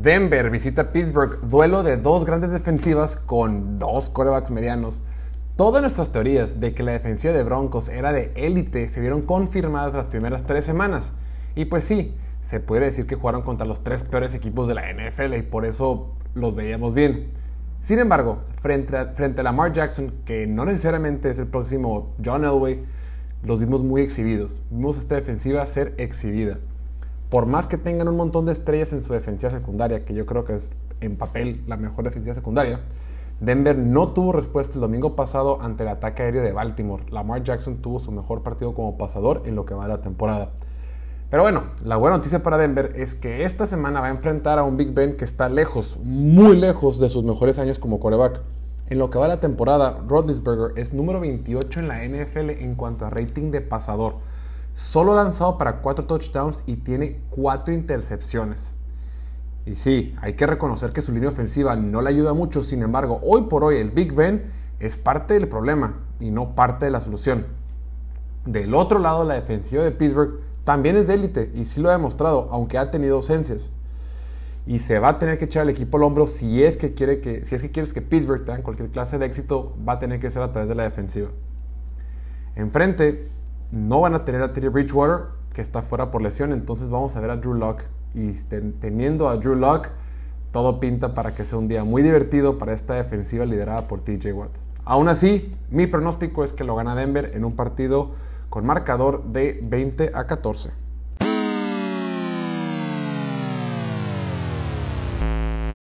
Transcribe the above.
Denver visita Pittsburgh, duelo de dos grandes defensivas con dos corebacks medianos. Todas nuestras teorías de que la defensiva de Broncos era de élite se vieron confirmadas las primeras tres semanas. Y pues sí, se puede decir que jugaron contra los tres peores equipos de la NFL y por eso los veíamos bien. Sin embargo, frente a, frente a Lamar Jackson, que no necesariamente es el próximo John Elway, los vimos muy exhibidos. Vimos esta defensiva ser exhibida por más que tengan un montón de estrellas en su defensiva secundaria, que yo creo que es en papel la mejor defensiva secundaria, Denver no tuvo respuesta el domingo pasado ante el ataque aéreo de Baltimore. Lamar Jackson tuvo su mejor partido como pasador en lo que va de la temporada. Pero bueno, la buena noticia para Denver es que esta semana va a enfrentar a un Big Ben que está lejos, muy lejos de sus mejores años como coreback. En lo que va de la temporada, Rodlisberger es número 28 en la NFL en cuanto a rating de pasador. Solo lanzado para 4 touchdowns y tiene 4 intercepciones. Y sí, hay que reconocer que su línea ofensiva no le ayuda mucho, sin embargo, hoy por hoy el Big Ben es parte del problema y no parte de la solución. Del otro lado, la defensiva de Pittsburgh también es de élite y sí lo ha demostrado, aunque ha tenido ausencias. Y se va a tener que echar al equipo al hombro si es que, quiere que, si es que quieres que Pittsburgh tenga cualquier clase de éxito, va a tener que ser a través de la defensiva. Enfrente, no van a tener a Teddy Bridgewater, que está fuera por lesión, entonces vamos a ver a Drew Locke. Y teniendo a Drew Locke, todo pinta para que sea un día muy divertido para esta defensiva liderada por TJ Watt. Aún así, mi pronóstico es que lo gana Denver en un partido con marcador de 20 a 14.